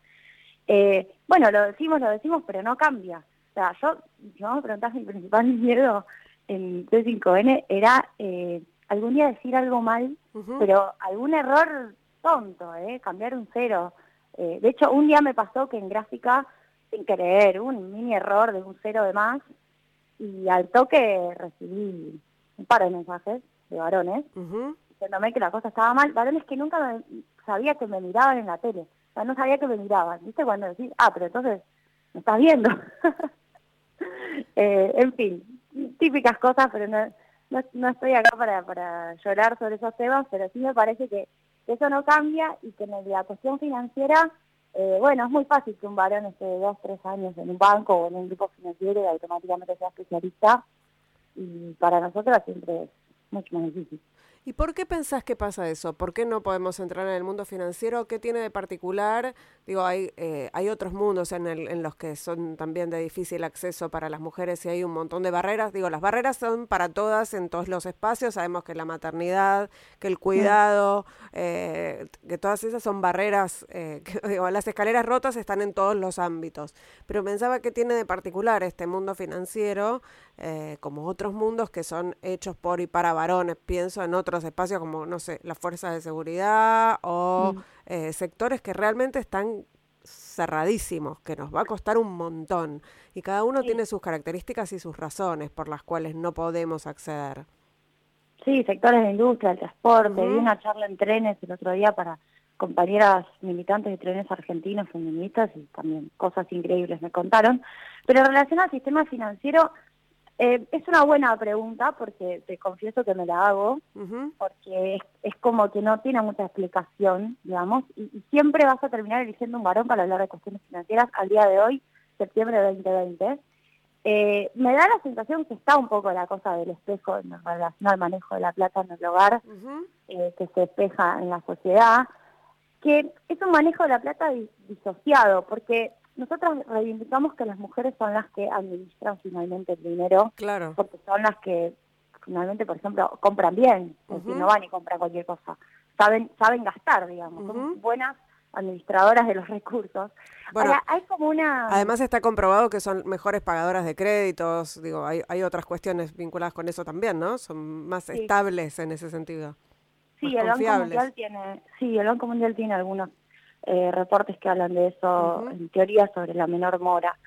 eh, bueno, lo decimos, lo decimos, pero no cambia. O sea, yo, si vos me preguntás, mi principal miedo en T5N era eh, algún día decir algo mal, pero algún error tonto, ¿eh? cambiar un cero. Eh, de hecho, un día me pasó que en gráfica, sin querer, un mini error de un cero de más, y al toque recibí un par de mensajes de varones, diciéndome que la cosa estaba mal, varones que nunca sabía que me miraban en la tele, o sea, no sabía que me miraban, ¿viste? Cuando decís, ah, pero entonces me estás viendo. eh, en fin, típicas cosas, pero no, no, estoy acá para, para llorar sobre esos temas, pero sí me parece que eso no cambia y que en la cuestión financiera, eh, bueno, es muy fácil que un varón esté dos, tres años en un banco o en un grupo financiero y automáticamente sea especialista, y para nosotros siempre es mucho más difícil. ¿Y por qué pensás que pasa eso? ¿Por qué no podemos entrar en el mundo financiero? ¿Qué tiene de particular? Digo, hay, eh, hay otros mundos en, el, en los que son también de difícil acceso para las mujeres y hay un montón de barreras. Digo, las barreras son para todas en todos los espacios. Sabemos que la maternidad, que el cuidado, eh, que todas esas son barreras. Eh, digo, las escaleras rotas están en todos los ámbitos. Pero pensaba que tiene de particular este mundo financiero, como otros mundos que son hechos por y para varones. Pienso en otros espacios como, no sé, las fuerzas de seguridad o mm. eh, sectores que realmente están cerradísimos, que nos va a costar un montón. Y cada uno tiene sus características y sus razones por las cuales no podemos acceder. Sí, sectores de industria, el transporte. Vi una charla en trenes el otro día para compañeras militantes de trenes argentinos, feministas, y también cosas increíbles me contaron. Pero en relación al sistema financiero, eh, es una buena pregunta porque te confieso que me la hago, porque es, como que no tiene mucha explicación, digamos, y, siempre vas a terminar eligiendo un varón para hablar de cuestiones financieras al día de hoy, septiembre de 2020. Eh, me da la sensación que está un poco la cosa del espejo en relación al manejo de la plata en el hogar, eh, que se espeja en la sociedad, que es un manejo de la plata disociado, porque nosotros reivindicamos que las mujeres son las que administran finalmente el dinero, claro. porque son las que finalmente, por ejemplo, compran bien, no van y compran cualquier cosa, saben saben gastar, digamos, son buenas administradoras de los recursos. Bueno, hay como una... Además está comprobado que son mejores pagadoras de créditos, digo, hay, hay otras cuestiones vinculadas con eso también, ¿no? Son más estables en ese sentido. Sí, el Banco Mundial tiene, sí, el Banco Mundial tiene algunos eh, reportes que hablan de eso, en teoría sobre la menor mora.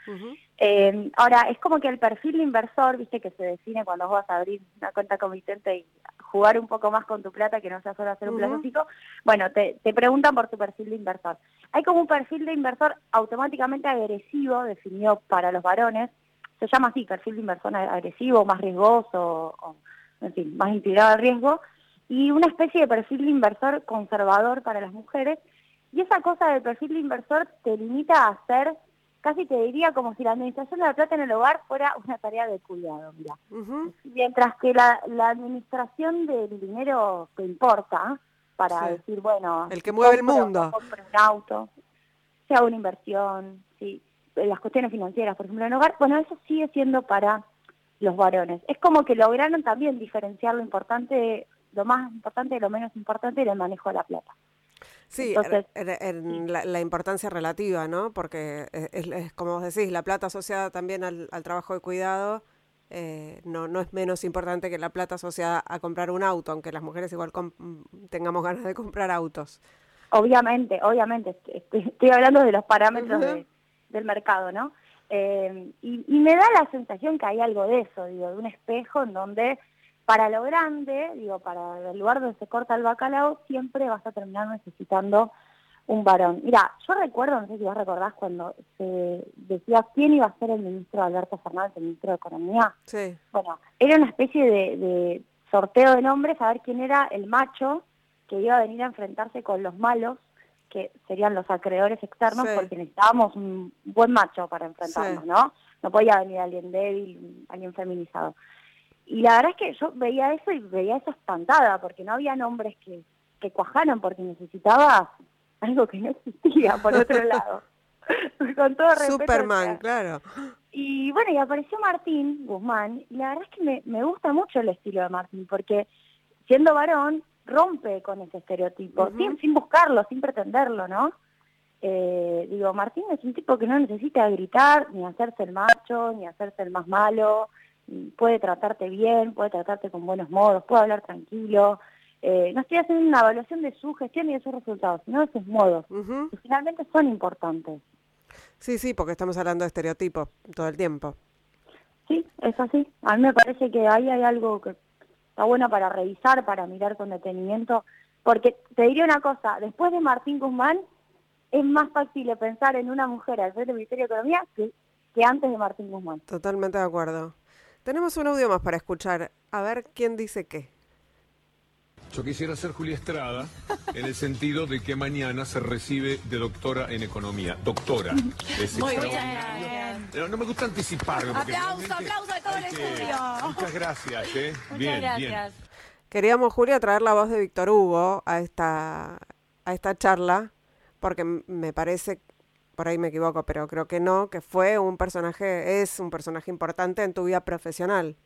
eh, ahora, es como que el perfil de inversor, viste, que se define cuando vas a abrir una cuenta comitente y jugar un poco más con tu plata, que no sea solo hacer un plazo fijo, bueno, te, te preguntan por tu perfil de inversor. Hay como un perfil de inversor automáticamente agresivo, definido para los varones, se llama así, perfil de inversor agresivo, más riesgoso, o, en fin, más integrado al riesgo, y una especie de perfil de inversor conservador para las mujeres, y esa cosa del perfil de inversor te limita a hacer, casi te diría como si la administración de la plata en el hogar fuera una tarea de cuidado, mira. Mientras que la, administración del dinero te importa, para decir, bueno... El que mueve el mundo. Compre un auto, sea una inversión, sí, las cuestiones financieras, por ejemplo, en el hogar, bueno, eso sigue siendo para los varones. Es como que lograron también diferenciar lo importante, lo más importante de lo menos importante del manejo de la plata. Sí, en, la, importancia relativa, ¿no? Porque es, como vos decís, la plata asociada también al, trabajo de cuidado eh, no, no es menos importante que la plata asociada a comprar un auto, aunque las mujeres igual tengamos ganas de comprar autos. Obviamente, obviamente, estoy, hablando de los parámetros del mercado, ¿no? Eh, y, y me da la sensación que hay algo de eso, digo, de un espejo en donde para lo grande, digo, para el lugar donde se corta el bacalao, siempre vas a terminar necesitando un varón. Mira, yo recuerdo, no sé si vos recordás, cuando se decía quién iba a ser el ministro Alberto Fernández, el ministro de Economía. Sí. Bueno, era una especie de, sorteo de nombres, a ver quién era el macho que iba a venir a enfrentarse con los malos, que serían los acreedores externos, porque necesitábamos un buen macho para enfrentarnos, ¿no? No podía venir alguien débil, alguien feminizado. Y la verdad es que yo veía eso y veía eso espantada, porque no había nombres que, que cuajaran, porque necesitaba algo que no existía, por otro lado. Con todo respeto. Superman, claro. Y bueno, y apareció Martín Guzmán, y la verdad es que me, me gusta mucho el estilo de Martín, porque siendo varón, rompe con ese estereotipo, sin, sin buscarlo, sin pretenderlo, ¿no? Eh, digo, Martín es un tipo que no necesita gritar, ni hacerse el macho, ni hacerse el más malo, puede tratarte bien, puede tratarte con buenos modos, puede hablar tranquilo. Eh, no estoy haciendo una evaluación de su gestión y de sus resultados, sino de sus modos, que finalmente son importantes. Sí, sí, porque estamos hablando de estereotipos todo el tiempo. Sí, es así. A mí me parece que ahí hay algo que está bueno para revisar, para mirar con detenimiento, porque te diría una cosa, después de Martín Guzmán, es más fácil pensar en una mujer al frente del Ministerio de Economía que, que antes de Martín Guzmán. Totalmente de acuerdo. Tenemos un audio más para escuchar. A ver quién dice qué. Yo quisiera ser Julia Estrada en el sentido de que mañana se recibe de doctora en economía. Doctora. Muy bien. No, me gusta anticiparlo. Aplauso, aplauso de todo el estudio. Muchas gracias. ¿eh? Muchas bien, gracias. bien. Queríamos, Julia, traer la voz de Víctor Hugo a esta, a esta charla, porque me parece, por ahí me equivoco, pero creo que no, que fue un personaje, es un personaje importante en tu vida profesional.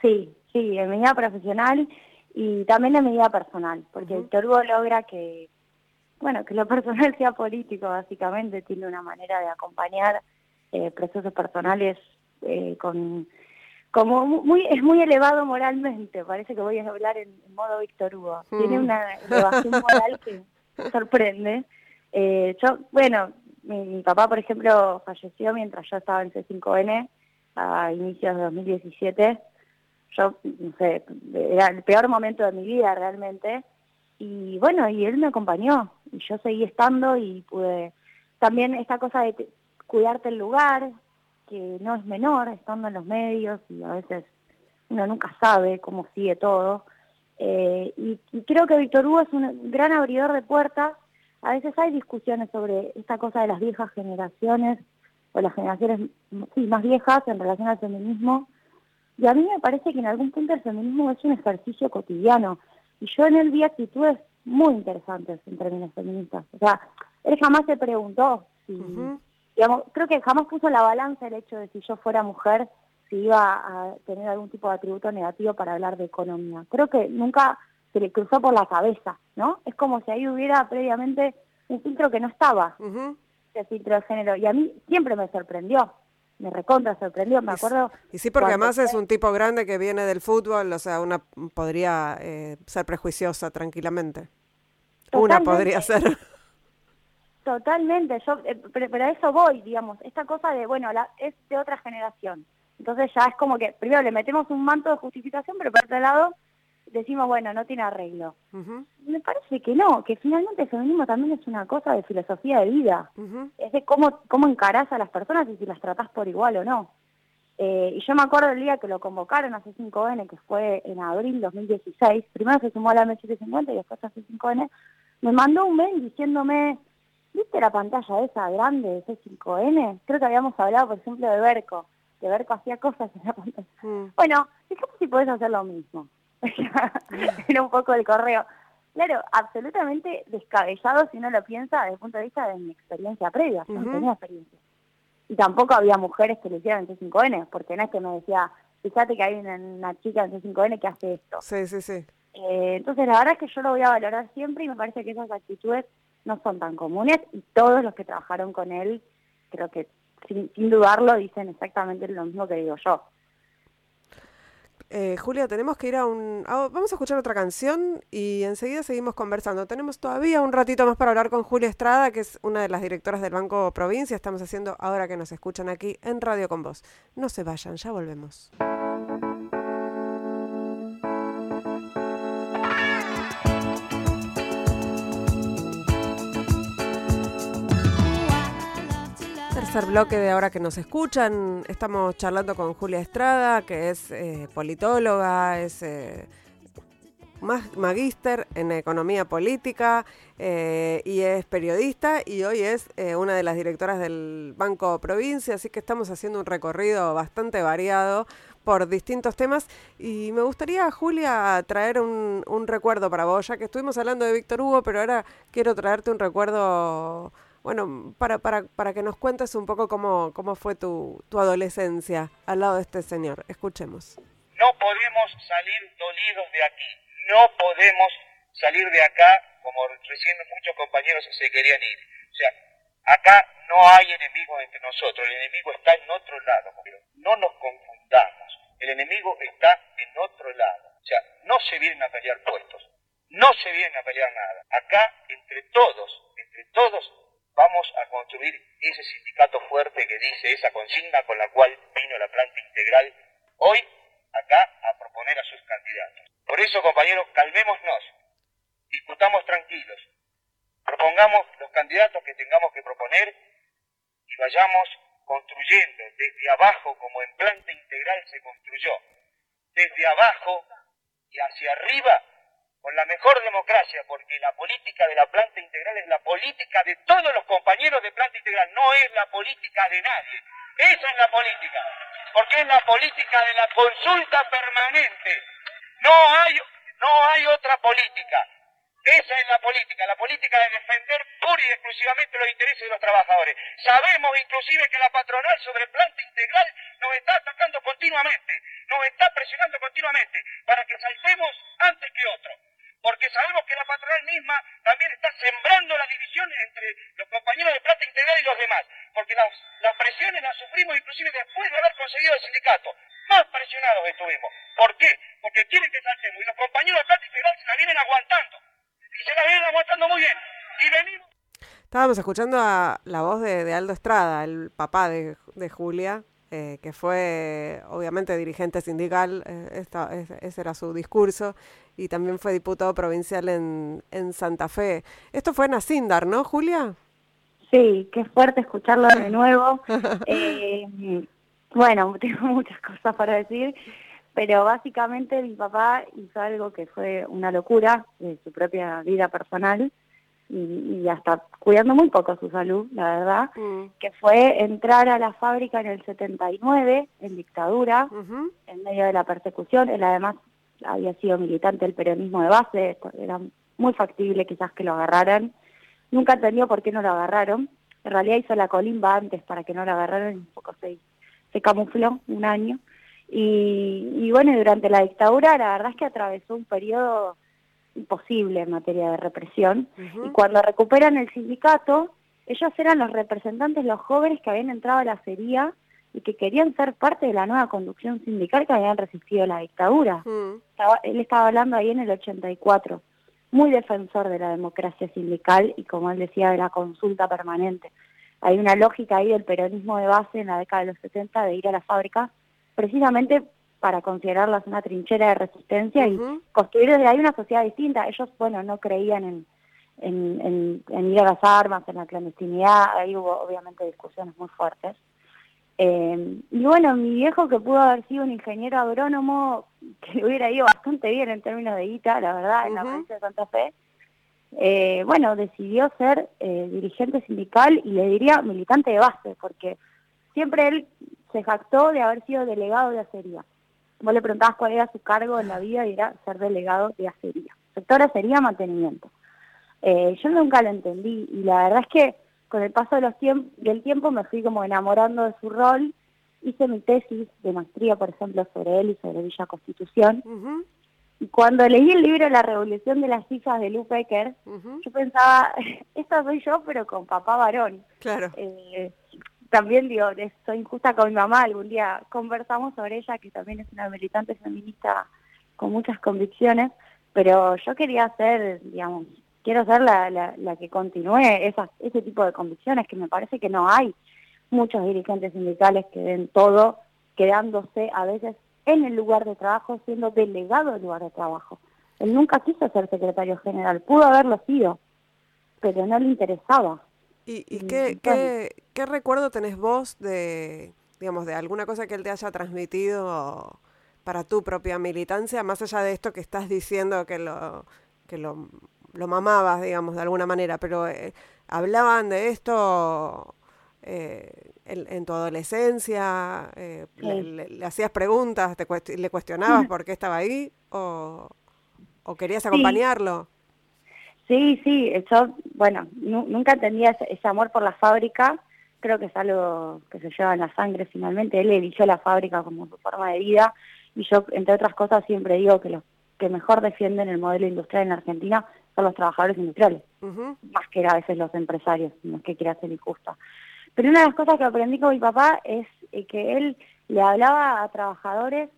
Sí, sí, en mi vida profesional y también en mi vida personal, porque Víctor Hugo logra que, bueno, que lo personal sea político, básicamente, tiene una manera de acompañar eh, procesos personales eh, con como muy es muy elevado moralmente, parece que voy a hablar en, modo Víctor Hugo. Tiene una elevación moral que sorprende. Eh, yo, bueno, mi, papá, por ejemplo, falleció mientras yo estaba en C5N a inicios de 2017 yo, no sé, era el peor momento de mi vida realmente. Y bueno, y él me acompañó y yo seguí estando y pude... También esta cosa de cuidarte el lugar, que no es menor, estando en los medios y a veces uno nunca sabe cómo sigue todo. Eh, y, creo que Víctor Hugo es un gran abridor de puertas. A veces hay discusiones sobre esta cosa de las viejas generaciones o las generaciones sí, más viejas en relación al feminismo y a mí me parece que en algún punto el feminismo es un ejercicio cotidiano. Y yo en él vi actitudes muy interesantes en términos feministas. O sea, él jamás se preguntó si, digamos, creo que jamás puso la balanza el hecho de si yo fuera mujer, si iba a tener algún tipo de atributo negativo para hablar de economía. Creo que nunca se le cruzó por la cabeza, ¿no? Es como si ahí hubiera previamente un filtro que no estaba, ese filtro de género. Y a mí siempre me sorprendió me recontra sorprendió, me acuerdo. Y sí, porque además es un tipo grande que viene del fútbol, o sea, una podría eh, ser prejuiciosa tranquilamente. Una podría ser. Totalmente, yo, eh, pero, a eso voy, digamos, esta cosa de, bueno, la, es de otra generación. Entonces ya es como que, primero le metemos un manto de justificación, pero por otro lado decimos, bueno, no tiene arreglo. Me parece que no, que finalmente el feminismo también es una cosa de filosofía de vida. Es de cómo, cómo encarás a las personas y si las tratás por igual o no. Eh, y yo me acuerdo el día que lo convocaron a C5N, que fue en abril 2016, primero se sumó a la M750 y después a C5N, me mandó un mail diciéndome, ¿viste la pantalla esa grande de C5N? Creo que habíamos hablado, por ejemplo, de Berco, que Berco hacía cosas en la pantalla. Mm. Bueno, fíjate si podés hacer lo mismo. Era un poco el correo. Claro, absolutamente descabellado si uno lo piensa desde el punto de vista de mi experiencia previa. Yo no tenía experiencia. Y tampoco había mujeres que lo hicieran en C5N, porque no es que me decía, fíjate que hay una, chica en C5N que hace esto. Sí, sí, sí. Eh, entonces, la verdad es que yo lo voy a valorar siempre y me parece que esas actitudes no son tan comunes y todos los que trabajaron con él, creo que sin, sin dudarlo, dicen exactamente lo mismo que digo yo. Eh, Julia, tenemos que ir a un... vamos a escuchar otra canción y enseguida seguimos conversando. Tenemos todavía un ratito más para hablar con Julia Estrada, que es una de las directoras del Banco Provincia. Estamos haciendo ahora que nos escuchan aquí en Radio con Vos. No se vayan, ya volvemos. Bloque de ahora que nos escuchan. Estamos charlando con Julia Estrada, que es eh, politóloga, es eh, magíster en economía política eh, y es periodista y hoy es una de las directoras del Banco Provincia, así que estamos haciendo un recorrido bastante variado por distintos temas y me gustaría, Julia, traer un recuerdo para vos, ya que estuvimos hablando de Víctor Hugo, pero ahora quiero traerte un recuerdo bueno, para, para, para que nos cuentes un poco cómo, cómo fue tu, tu adolescencia al lado de este señor. Escuchemos. No podemos salir dolidos de aquí, no podemos salir de acá como recién muchos compañeros se querían ir. O sea, acá no hay enemigo entre nosotros, el enemigo está en otro lado. Pero no nos confundamos. enemigo está en otro lado. O sea, no se vienen a pelear puestos, no se vienen a pelear nada. Acá, entre todos, entre todos, vamos a construir ese sindicato fuerte que dice esa consigna con la cual vino la planta integral hoy acá a proponer a sus candidatos. Por eso, compañeros, calmémonos, discutamos tranquilos, propongamos los candidatos que tengamos que proponer y vayamos construyendo desde abajo como en planta integral se construyó, desde abajo y hacia arriba con la mejor democracia, porque la política de la planta integral es la política de todos los compañeros de planta integral, no es la política de nadie. Esa es la política, porque es la política de la consulta permanente. No hay, no hay otra política. Esa es la política, la política de defender pura y exclusivamente los intereses de los trabajadores. Sabemos inclusive que la patronal sobre planta integral nos está atacando continuamente, nos está presionando continuamente para que saltemos antes que otros. Porque sabemos que la patronal misma también está sembrando la división entre los compañeros de planta integral y los demás. Porque las, las presiones las sufrimos inclusive después de haber conseguido el sindicato. Más presionados estuvimos. ¿Por qué? Porque quieren que saltemos. Y los compañeros de planta integral se la vienen aguantando se la viene aguantando muy bien. Y venimos. Estábamos escuchando a la voz de, Aldo Estrada, el papá de, Julia, eh, que fue obviamente dirigente sindical, eh, ese era su discurso, y también fue diputado provincial en, en Santa Fe. Esto fue en Asindar, ¿no, Julia? Sí, qué fuerte escucharlo de nuevo. eh, bueno, tengo muchas cosas para decir pero básicamente mi papá hizo algo que fue una locura de su propia vida personal y, hasta cuidando muy poco su salud, la verdad, mm. que fue entrar a la fábrica en el 79, en dictadura, en medio de la persecución. Él además había sido militante del peronismo de base, era muy factible quizás que lo agarraran. Nunca entendió por qué no lo agarraron. En realidad hizo la colimba antes para que no lo agarraran y un poco se, se camufló un año. Y, bueno, durante la dictadura la verdad es que atravesó un periodo imposible en materia de represión. Y cuando recuperan el sindicato, ellos eran los representantes, los jóvenes que habían entrado a la feria y que querían ser parte de la nueva conducción sindical que habían resistido la dictadura. él estaba hablando ahí en el 84, muy defensor de la democracia sindical y como él decía, de la consulta permanente. Hay una lógica ahí del peronismo de base en la década de los 70 de ir a la fábrica precisamente para considerarlas una trinchera de resistencia y construir desde ahí una sociedad distinta. Ellos, bueno, no creían en, en, ir a las armas, en la clandestinidad, ahí hubo obviamente discusiones muy fuertes. Eh, y bueno, mi viejo que pudo haber sido un ingeniero agrónomo, que le hubiera ido bastante bien en términos de guita, la verdad, en la provincia de Santa Fe, eh, bueno, decidió ser eh, dirigente sindical y le diría militante de base, porque siempre él se jactó de haber sido delegado de acería. Vos le preguntabas cuál era su cargo en la vida y era ser delegado de acería. Sector acería mantenimiento. Eh, yo nunca lo entendí y la verdad es que con el paso de los del tiempo me fui como enamorando de su rol. Hice mi tesis de maestría, por ejemplo, sobre él y sobre Villa Constitución. Y cuando leí el libro La Revolución de las Hijas de Luke Becker, yo pensaba, esta soy yo, pero con papá varón. Claro. Eh, también digo, soy injusta con mi mamá, algún día conversamos sobre ella, que también es una militante feminista con muchas convicciones, pero yo quería ser, digamos, quiero ser la, la, que continúe esas, ese tipo de convicciones, que me parece que no hay muchos dirigentes sindicales que den todo, quedándose a veces en el lugar de trabajo, siendo delegado del lugar de trabajo. Él nunca quiso ser secretario general, pudo haberlo sido, pero no le interesaba. ¿Y, y qué, qué, qué, recuerdo tenés vos de, digamos, de alguna cosa que él te haya transmitido para tu propia militancia, más allá de esto que estás diciendo que lo, que lo, lo mamabas, digamos, de alguna manera, pero eh, hablaban de esto eh, en, tu adolescencia, eh, le, hacías preguntas, te le cuestionabas por qué estaba ahí o, o querías acompañarlo. Sí, sí, yo, bueno, nunca entendía ese, amor por la fábrica, creo que es algo que se lleva en la sangre finalmente, él eligió la fábrica como su forma de vida. Y yo, entre otras cosas, siempre digo que los que mejor defienden el modelo industrial en Argentina son los trabajadores industriales, más que a veces los empresarios, no es que quiera ser injusta. Pero una de las cosas que aprendí con mi papá es eh, que él le hablaba a trabajadores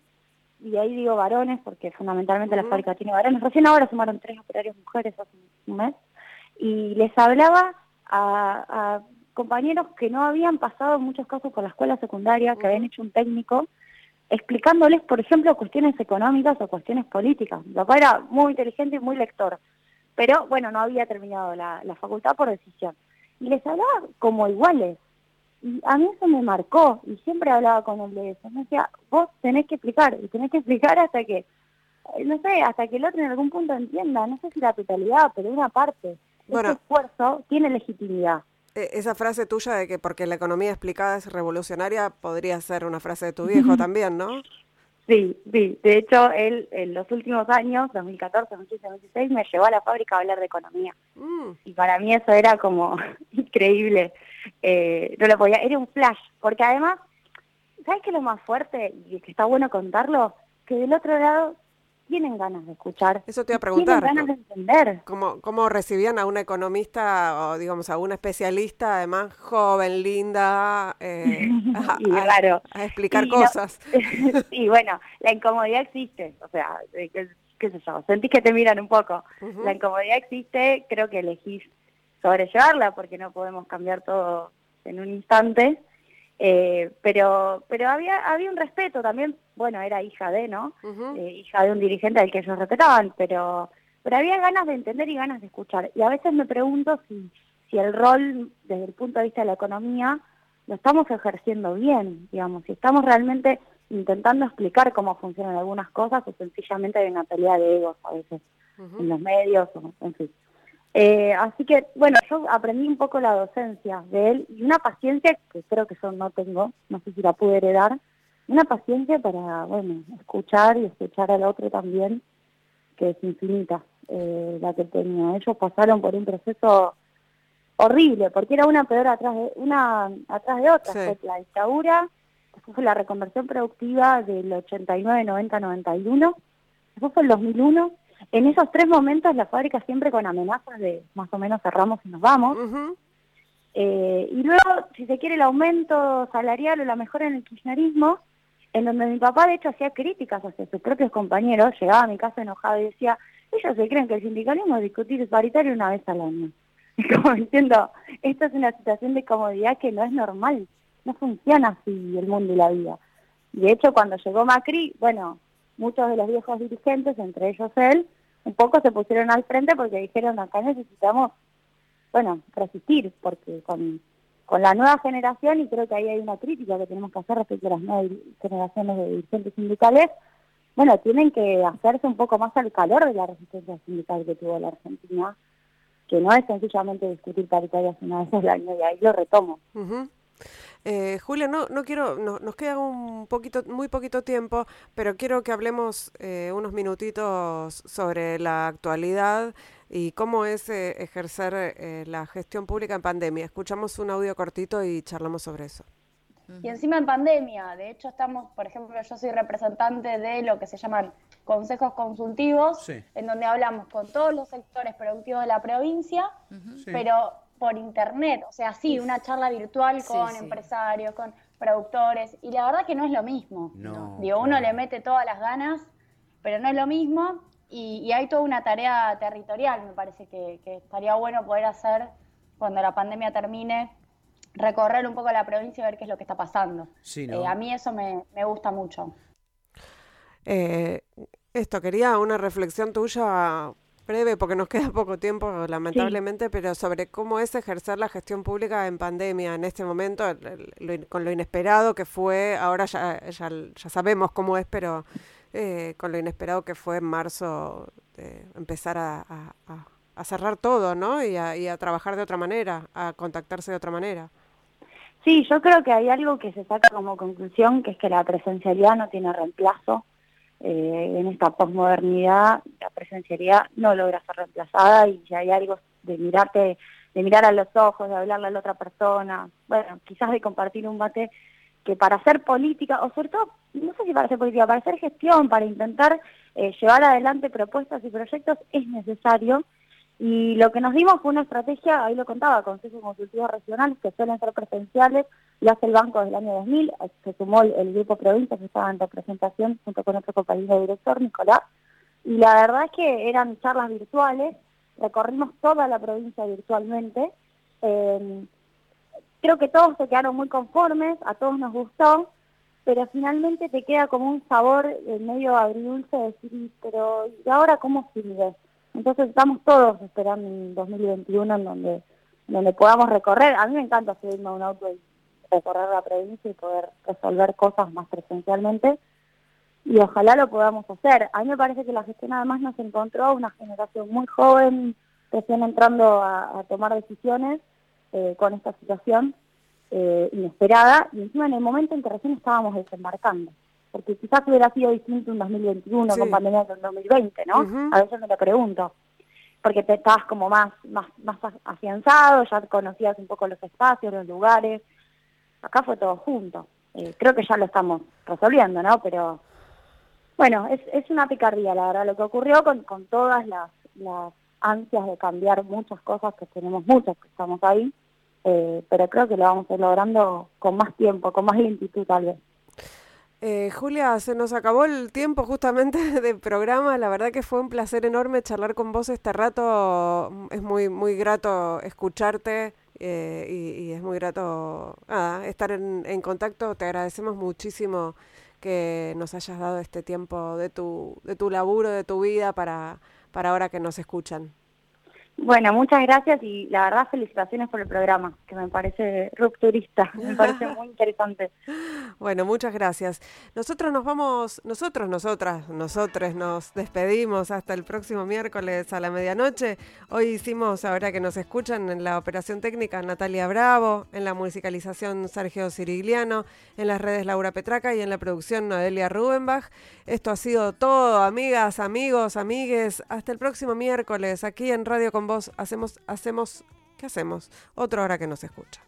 y ahí digo varones porque fundamentalmente la fábrica tiene varones, recién ahora sumaron tres operarios mujeres hace un mes, y les hablaba a, compañeros que no habían pasado en muchos casos por la escuela secundaria, que habían hecho un técnico, explicándoles, por ejemplo, cuestiones económicas o cuestiones políticas. Mi papá era muy inteligente y muy lector, pero bueno, no había terminado la, la facultad por decisión. Y les hablaba como iguales, y a mí eso me marcó, y siempre hablaba con él de eso. Me decía, vos tenés que explicar, y tenés que explicar hasta que, eh, no sé, hasta que el otro en algún punto entienda, no sé si la totalidad, pero una parte. Bueno, Ese esfuerzo tiene legitimidad. E, esa frase tuya de que porque la economía explicada es revolucionaria podría ser una frase de tu viejo también, ¿no? Sí, sí. De hecho, él en los últimos años, 2014, 2015, 2016, me llevó a la fábrica a hablar de economía. Mm. Y para mí eso era como increíble. Eh, no lo podía, era un flash. Porque además, ¿sabes qué es lo más fuerte? Y que está bueno contarlo, que del otro lado tienen ganas de escuchar. Eso te iba a preguntar. Tienen ganas de entender. ¿Cómo, ¿Cómo recibían a una economista o, digamos, a una especialista, además joven, linda, eh, a, a, explicar cosas? sí, bueno, la incomodidad existe. O sea, qué, sé yo, sentís que te miran un poco. La incomodidad existe, creo que elegís sobrellevarla porque no podemos cambiar todo en un instante. Eh, pero pero había había un respeto también, bueno, era hija de, ¿no? Eh, hija de un dirigente al que ellos respetaban, pero pero había ganas de entender y ganas de escuchar. Y a veces me pregunto si, si el rol, desde el punto de vista de la economía, lo estamos ejerciendo bien, digamos, si estamos realmente intentando explicar cómo funcionan algunas cosas o sencillamente hay una pelea de egos a veces en los medios, o, en fin. Eh, así que, bueno, yo aprendí un poco la docencia de él y una paciencia que creo que yo no tengo, no sé si la pude heredar, una paciencia para, bueno, escuchar y escuchar al otro también, que es infinita eh, la que tenía. Ellos pasaron por un proceso horrible, porque era una peor atrás de, una atrás de otra. Fue la dictadura, después fue la reconversión productiva del 89, 90, 91, después fue el 2001 en esos tres momentos la fábrica siempre con amenazas de más o menos cerramos y nos vamos. Eh, y luego, si se quiere, el aumento salarial o la mejora en el kirchnerismo, en donde mi papá de hecho hacía críticas hacia sus propios compañeros, llegaba a mi casa enojado y decía, ellos se creen que el sindicalismo es discutir paritario una vez al año. Como diciendo, esta es una situación de comodidad que no es normal, no funciona así el mundo y la vida. De hecho, cuando llegó Macri, bueno, muchos de los viejos dirigentes, entre ellos él, un poco se pusieron al frente porque dijeron acá necesitamos, bueno, resistir, porque con, con la nueva generación, y creo que ahí hay una crítica que tenemos que hacer respecto a las nuevas generaciones de dirigentes sindicales, bueno, tienen que hacerse un poco más al calor de la resistencia sindical que tuvo la Argentina, que no es sencillamente discutir paritarias una vez al año, y ahí lo retomo. Eh, Julia, no, no quiero, no, nos queda un poquito, muy poquito tiempo, pero quiero que hablemos eh, unos minutitos sobre la actualidad y cómo es eh, ejercer eh, la gestión pública en pandemia. Escuchamos un audio cortito y charlamos sobre eso. Y encima en pandemia, de hecho estamos, por ejemplo, yo soy representante de lo que se llaman consejos consultivos, en donde hablamos con todos los sectores productivos de la provincia, pero por internet, o sea, sí, una charla virtual con empresarios, con productores, y la verdad que no es lo mismo. No, Digo, uno le mete todas las ganas, pero no es lo mismo, y, hay toda una tarea territorial, me parece que, estaría bueno poder hacer cuando la pandemia termine, recorrer un poco la provincia y ver qué es lo que está pasando. Eh, a mí eso me, gusta mucho. Eh, esto, quería una reflexión tuya breve, porque nos queda poco tiempo, lamentablemente, pero sobre cómo es ejercer la gestión pública en pandemia en este momento, con lo inesperado que fue, ahora ya, ya, sabemos cómo es, pero eh, con lo inesperado que fue en marzo empezar a, cerrar todo, ¿no? Y a, y a trabajar de otra manera, a contactarse de otra manera. Sí, yo creo que hay algo que se saca como conclusión, que es que la presencialidad no tiene reemplazo eh, en esta posmodernidad la presencialidad no logra ser reemplazada y si hay algo de mirarte, de mirar a los ojos, de hablarle a la otra persona, bueno, quizás de compartir un mate que para hacer política, o sobre todo, no sé si para hacer política, para hacer gestión, para intentar eh, llevar adelante propuestas y proyectos es necesario Y lo que nos dimos fue una estrategia, ahí lo contaba, consejos consultivos regionales que suelen ser presenciales, lo hace el banco desde el año 2000, se sumó el, grupo provincia que estaba en representación junto con otro compañero director, Nicolás, y la verdad es que eran charlas virtuales, recorrimos toda la provincia virtualmente, eh, creo que todos se quedaron muy conformes, a todos nos gustó, pero finalmente te queda como un sabor medio agridulce de decir, pero ¿y ahora cómo sigue? Entonces estamos todos esperando en 2021 en donde, donde podamos recorrer. A mí me encanta subirme a un auto y recorrer la provincia y poder resolver cosas más presencialmente y ojalá lo podamos hacer. A mí me parece que la gestión además nos encontró una generación muy joven, recién entrando a, tomar decisiones eh, con esta situación eh, inesperada y encima en el momento en que recién estábamos desembarcando porque quizás hubiera sido distinto en 2021 con pandemia del 2020, ¿no? A veces me lo pregunto, porque te estabas como más, más, más afianzado, ya conocías un poco los espacios, los lugares, acá fue todo junto. Eh, creo que ya lo estamos resolviendo, ¿no? Pero bueno, es, es una picardía, la verdad, lo que ocurrió con, con todas las, las ansias de cambiar muchas cosas, que tenemos muchas que estamos ahí, eh, pero creo que lo vamos a ir logrando con más tiempo, con más lentitud tal vez. Eh, Julia, se nos acabó el tiempo justamente del programa. La verdad que fue un placer enorme charlar con vos este rato. Es muy, muy grato escucharte eh, y, es muy grato estar en, en, contacto. Te agradecemos muchísimo que nos hayas dado este tiempo de tu, de tu laburo, de tu vida para, para ahora que nos escuchan. Bueno, muchas gracias y la verdad felicitaciones por el programa, que me parece rupturista, me parece muy interesante. Bueno, muchas gracias. Nosotros nos vamos, nosotros, nosotras, nosotros nos despedimos hasta el próximo miércoles a la medianoche. Hoy hicimos, ahora que nos escuchan, en la operación técnica Natalia Bravo, en la musicalización Sergio Cirigliano, en las redes Laura Petraca y en la producción Noelia Rubenbach. Esto ha sido todo, amigas, amigos, amigues. Hasta el próximo miércoles aquí en Radio Con Vos. Hacemos, hacemos, ¿qué hacemos? Otra hora que nos escucha.